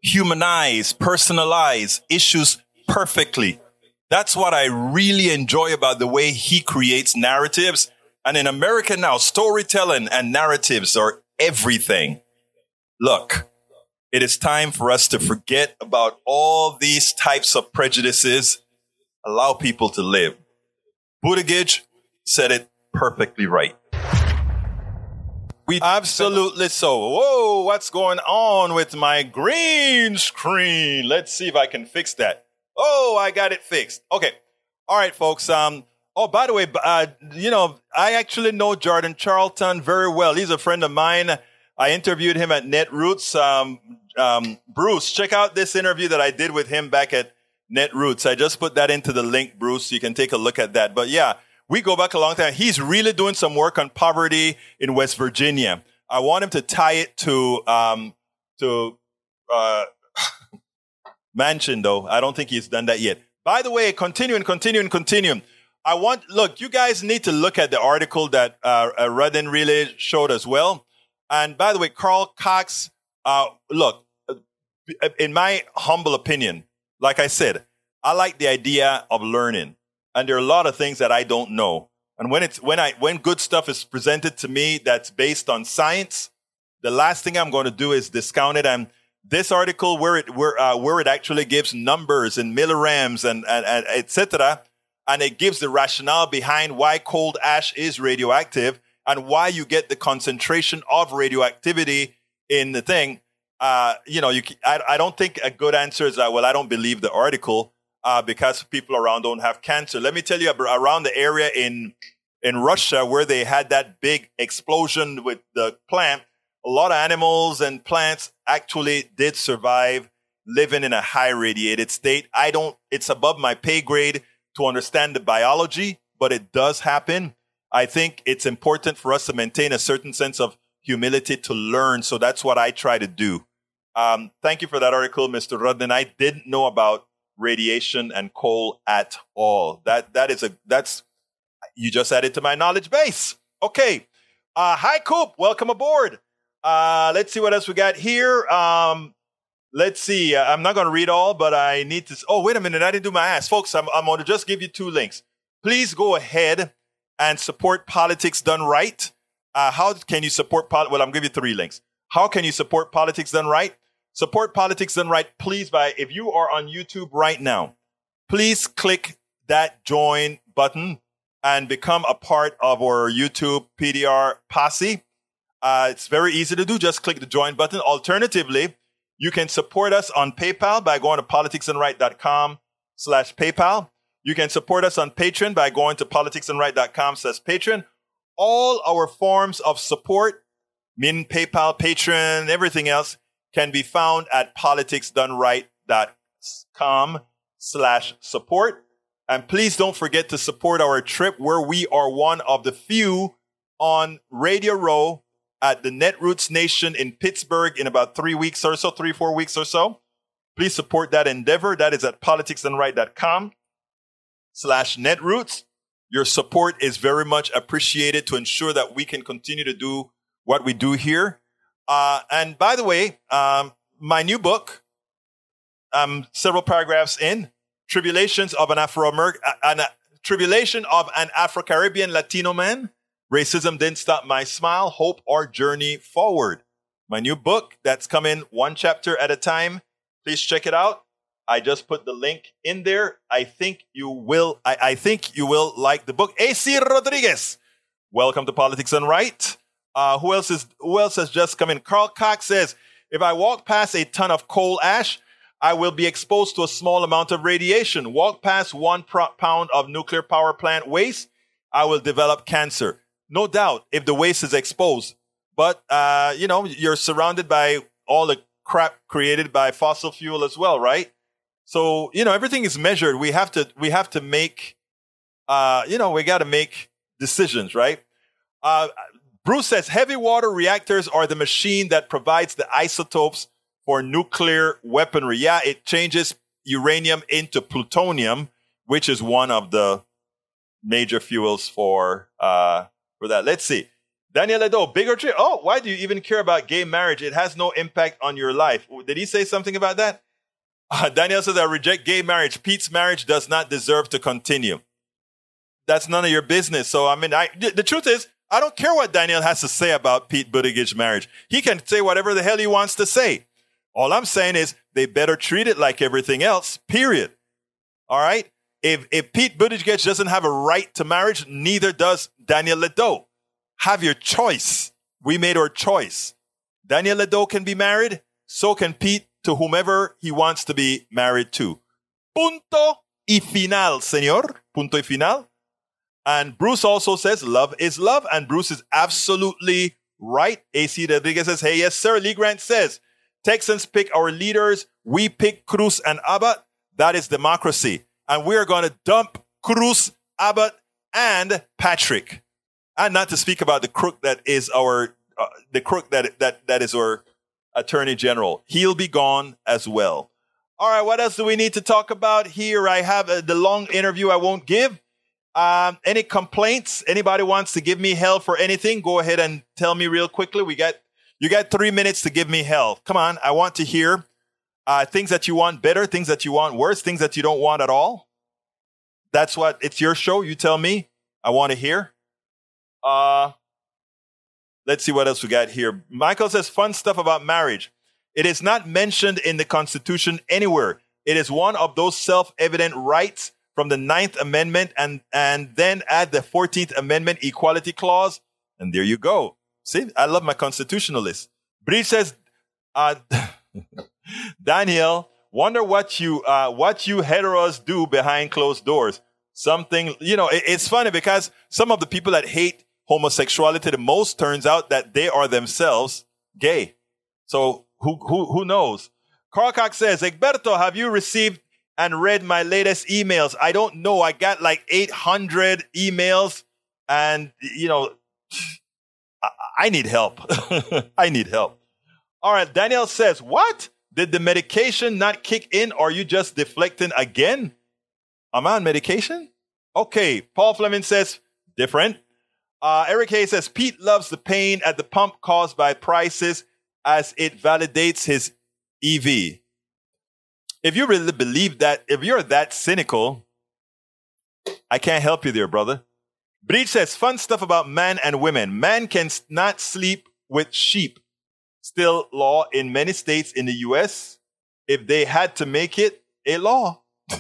[SPEAKER 1] humanize, personalize issues perfectly. That's what I really enjoy about the way he creates narratives. And in America now, storytelling and narratives are everything. Look, it is time for us to forget about all these types of prejudices, allow people to live. Buttigieg said it perfectly right. We absolutely so. Whoa, what's going on with my green screen? Let's see if I can fix that. Oh, I got it fixed. Okay. All right, folks. Um, oh, by the way, uh, you know, I actually know Jordan Charlton very well. He's a friend of mine. I interviewed him at Netroots. Um, um, Bruce, check out this interview that I did with him back at Netroots. I just put that into the link, Bruce. So you can take a look at that. But yeah, we go back a long time. He's really doing some work on poverty in West Virginia. I want him to tie it to um, to uh, Manchin, though. I don't think he's done that yet. By the way, continuing, continuing, continuing. I want look. You guys need to look at the article that uh, uh Rudden showed as well. And by the way, Carl Cox. Uh, look, in my humble opinion, like I said, I like the idea of learning. And there are a lot of things that I don't know. And when it's, when I, when good stuff is presented to me that's based on science, the last thing I'm going to do is discount it. And this article where it, where, uh, where it actually gives numbers and millirems and, and, and etc. And it gives the rationale behind why coal ash is radioactive and why you get the concentration of radioactivity in the thing uh, you know, you, I, I don't think a good answer is that, well, I don't believe the article uh, because people around don't have cancer. Let me tell you around the area in, in Russia where they had that big explosion with the plant, a lot of animals and plants actually did survive living in a high radiated state. I don't, it's above my pay grade to understand the biology, but it does happen. I think it's important for us to maintain a certain sense of humility to learn. So that's what I try to do. Um, thank you for that article, Mr. Rudden. I didn't know about radiation and coal at all. That that is a that's you just added to my knowledge base. Okay. Uh, hi, Coop. Welcome aboard. Uh, let's see what else we got here. Um, let's see. Uh, I'm not going to read all, but I need to. Oh, wait a minute. I didn't do my ass. Folks, I'm, I'm going to just give you two links. Please go ahead and support Politics Done Right. Uh, how can you support? Pol- well, I'm give you three links. How can you support Politics Done Right? Support Politics Done Right, please, by if you are on YouTube right now, please click that join button and become a part of our YouTube PDR posse. Uh, it's very easy to do. Just click the join button. Alternatively, you can support us on PayPal by going to politicsdoneright.com slash PayPal. You can support us on Patreon by going to politicsdoneright.com slash Patreon. All our forms of support, meaning PayPal, Patreon, everything else, can be found at politicsdoneright.com slash support. And please don't forget to support our trip where we are one of the few on Radio Row at the Netroots Nation in Pittsburgh in about three weeks or so, three, four weeks or so. Please support that endeavor. That is at politicsdoneright.com slash netroots. Your support is very much appreciated to ensure that we can continue to do what we do here. Uh, and by the way, um, my new book, um, several paragraphs in, Tribulations of an Afro American, an Tribulation of an Afro Caribbean Latino Man. Racism didn't stop my smile, hope, or journey forward. My new book that's coming one chapter at a time. Please check it out. I just put the link in there. I think you will. I, I think you will like the book. AC Rodriguez, welcome to Politics Done Right. Uh, who else is? Who else has just come in? Carl Cox says, if I walk past a ton of coal ash, I will be exposed to a small amount of radiation. Walk past one pro- pound of nuclear power plant waste, I will develop cancer. No doubt, if the waste is exposed. But uh, you know, you're surrounded by all the crap created by fossil fuel as well, right? So, you know, everything is measured. We have to, we have to make, uh, you know, we got to make decisions, right? Uh, Bruce says heavy water reactors are the machine that provides the isotopes for nuclear weaponry. Yeah, it changes uranium into plutonium, which is one of the major fuels for, uh, for that. Let's see. Daniel Ledo, bigotry. Oh, why do you even care about gay marriage? It has no impact on your life. Did he say something about that? Uh, Daniel says, I reject gay marriage. Pete's marriage does not deserve to continue. That's none of your business. So, I mean, I, the truth is, I don't care what Daniel has to say about Pete Buttigieg's marriage. He can say whatever the hell he wants to say. All I'm saying is they better treat it like everything else, period. All right? If, if Pete Buttigieg doesn't have a right to marriage, neither does Daniel Ledo. Have your choice. We made our choice. Daniel Ledo can be married. So can Pete to whomever he wants to be married to. Punto y final, señor. Punto y final. And Bruce also says love is love. And Bruce is absolutely right. AC Rodriguez says, hey, yes, sir. Lee Grant says, Texans pick our leaders. We pick Cruz and Abbott. That is democracy. And we are going to dump Cruz, Abbott, and Patrick. And not to speak about the crook that is our, uh, the crook that, that, that is our Attorney General. He'll be gone as well. All right, what else do we need to talk about here? I have uh, the long interview I won't give. Um, any complaints? Anybody wants to give me hell for anything? Go ahead and tell me real quickly. We got you got three minutes to give me hell. Come on, I want to hear uh, things that you want better, things that you want worse, things that you don't want at all. That's what it's your show. You tell me. I want to hear. Uh, Let's see what else we got here. Michael says fun stuff about marriage. It is not mentioned in the Constitution anywhere. It is one of those self-evident rights from the Ninth Amendment and, and then add the 14th Amendment equality clause. And there you go. See, I love my constitutionalists. Breach says, uh, Daniel, wonder what you, uh, what you heteros do behind closed doors. Something, you know, it, it's funny because some of the people that hate homosexuality the most turns out that they are themselves gay. So who, who, who knows? Carl Cox says, Egberto, have you received and read my latest emails? I don't know. I got like 800 emails and, you know, I, I need help. I need help. All right. Daniel says, what? Did the medication not kick in? Or are you just deflecting again? Am I on medication? Okay. Paul Fleming says, different. Uh, Eric Hayes says Pete loves the pain at the pump caused by prices as it validates his EV. If you really believe that, if you're that cynical, I can't help you there, brother. Breach says fun stuff about man and women. Man can not sleep with sheep. Still law in many states in the US if they had to make it a law.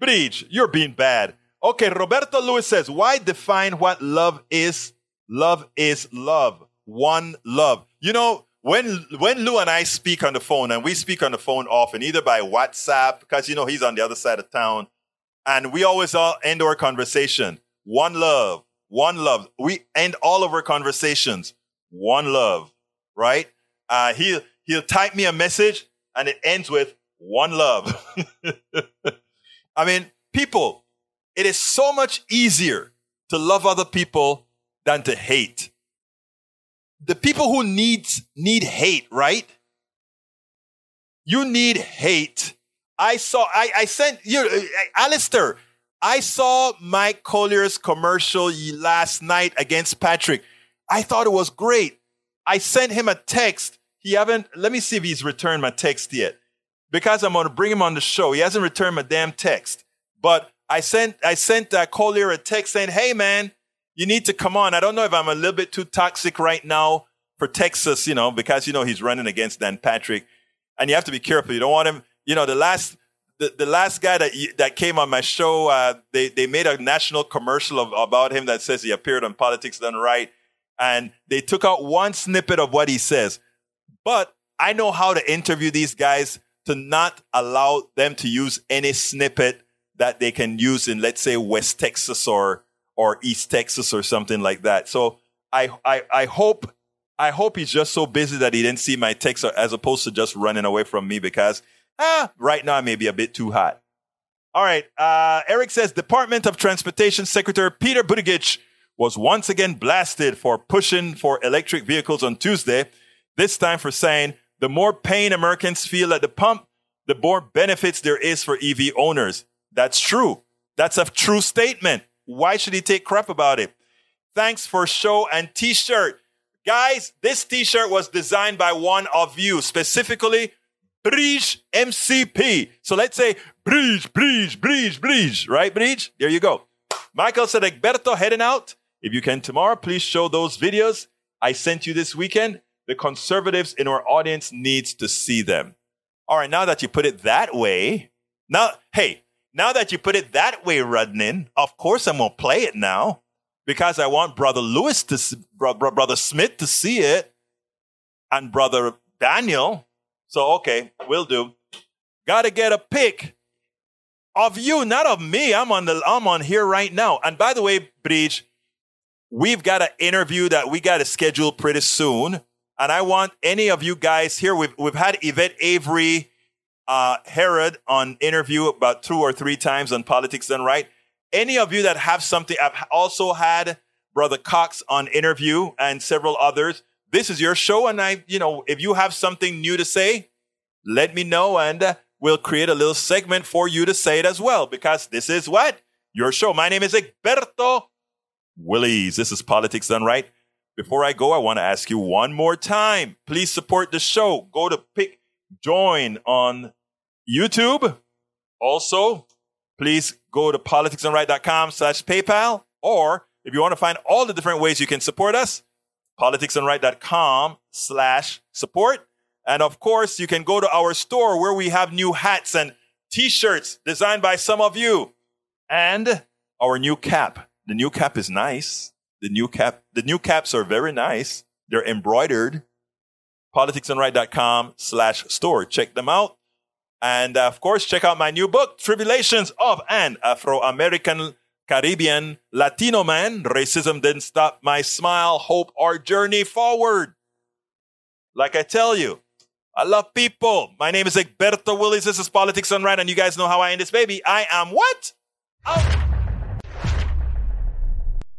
[SPEAKER 1] Breach, you're being bad. Okay, Roberto Lewis says, why define what love is? Love is love. One love. You know, when when Lou and I speak on the phone, and we speak on the phone often, either by WhatsApp, because you know he's on the other side of town, and we always all end our conversation. One love, one love. We end all of our conversations. One love, right? Uh, he'll he'll type me a message, and it ends with one love. I mean, people, it is so much easier to love other people than to hate. The people who need, need hate, right? You need hate. I saw, I, I sent you, uh, Alistair, I saw Mike Collier's commercial last night against Patrick. I thought it was great. I sent him a text. He haven't, let me see if he's returned my text yet. Because I'm going to bring him on the show. He hasn't returned my damn text. But I sent, I sent uh, Collier a text saying, Hey man, you need to come on. I don't know if I'm a little bit too toxic right now for Texas, you know, because, you know, he's running against Dan Patrick and you have to be careful. You don't want him, you know, the last, the, the last guy that that came on my show, uh, they they made a national commercial of, about him that says he appeared on Politics Done Right, and they took out one snippet of what he says. But I know how to interview these guys to not allow them to use any snippet that they can use in, let's say, West Texas or or East Texas or something like that. So I I, I hope I hope he's just so busy that he didn't see my text as opposed to just running away from me because ah, right now I may be a bit too hot. All right. Uh, Eric says Department of Transportation Secretary Peter Buttigieg was once again blasted for pushing for electric vehicles on Tuesday, this time for saying the more pain Americans feel at the pump, the more benefits there is for EV owners. That's true. That's a true statement. Why should he take crap about it? Thanks for show and t-shirt. Guys, this t-shirt was designed by one of you, specifically Bridge MCP. So let's say Bridge, Bridge, Bridge, Bridge, right, Bridge? There you go. Michael said, Egberto heading out. If you can tomorrow, please show those videos I sent you this weekend. The conservatives in our audience needs to see them. All right, now that you put it that way, now, hey, now that you put it that way, Rudnin, of course I'm gonna play it now because I want Brother Lewis to, Brother Smith to see it and Brother Daniel so, okay, we'll do. Got to get a pic of you, not of me. I'm on the, I'm on here right now. And by the way, Bridge, we've got an interview that we got to schedule pretty soon. And I want any of you guys here. We've, we've had Yvette Avery, uh, Herod on interview about two or three times on Politics Done Right. Any of you that have something, I've also had Brother Cox on interview and several others this is your show. And I, you know, if you have something new to say, let me know and uh, we'll create a little segment for you to say it as well, because this is what? Your show. My name is Egberto Willies. This is Politics Done Right. Before I go, I want to ask you one more time. Please support the show. Go to pick join on YouTube. Also, please go to politicsdoneright.com slash PayPal. Or if you want to find all the different ways you can support us, politicsdoneright.com slash support. And of course, you can go to our store where we have new hats and t-shirts designed by some of you and our new cap. The new cap is nice. The new cap, the new caps are very nice. They're embroidered. politicsdoneright.com slash store. Check them out. And uh, of course, check out my new book, Tribulations of an Afro-American Caribbean, Latino man, racism didn't stop my smile, hope, our journey forward. Like I tell you, I love people. My name is Egberto Willies. This is Politics Done Right, and you guys know how I end this baby. I am what? Out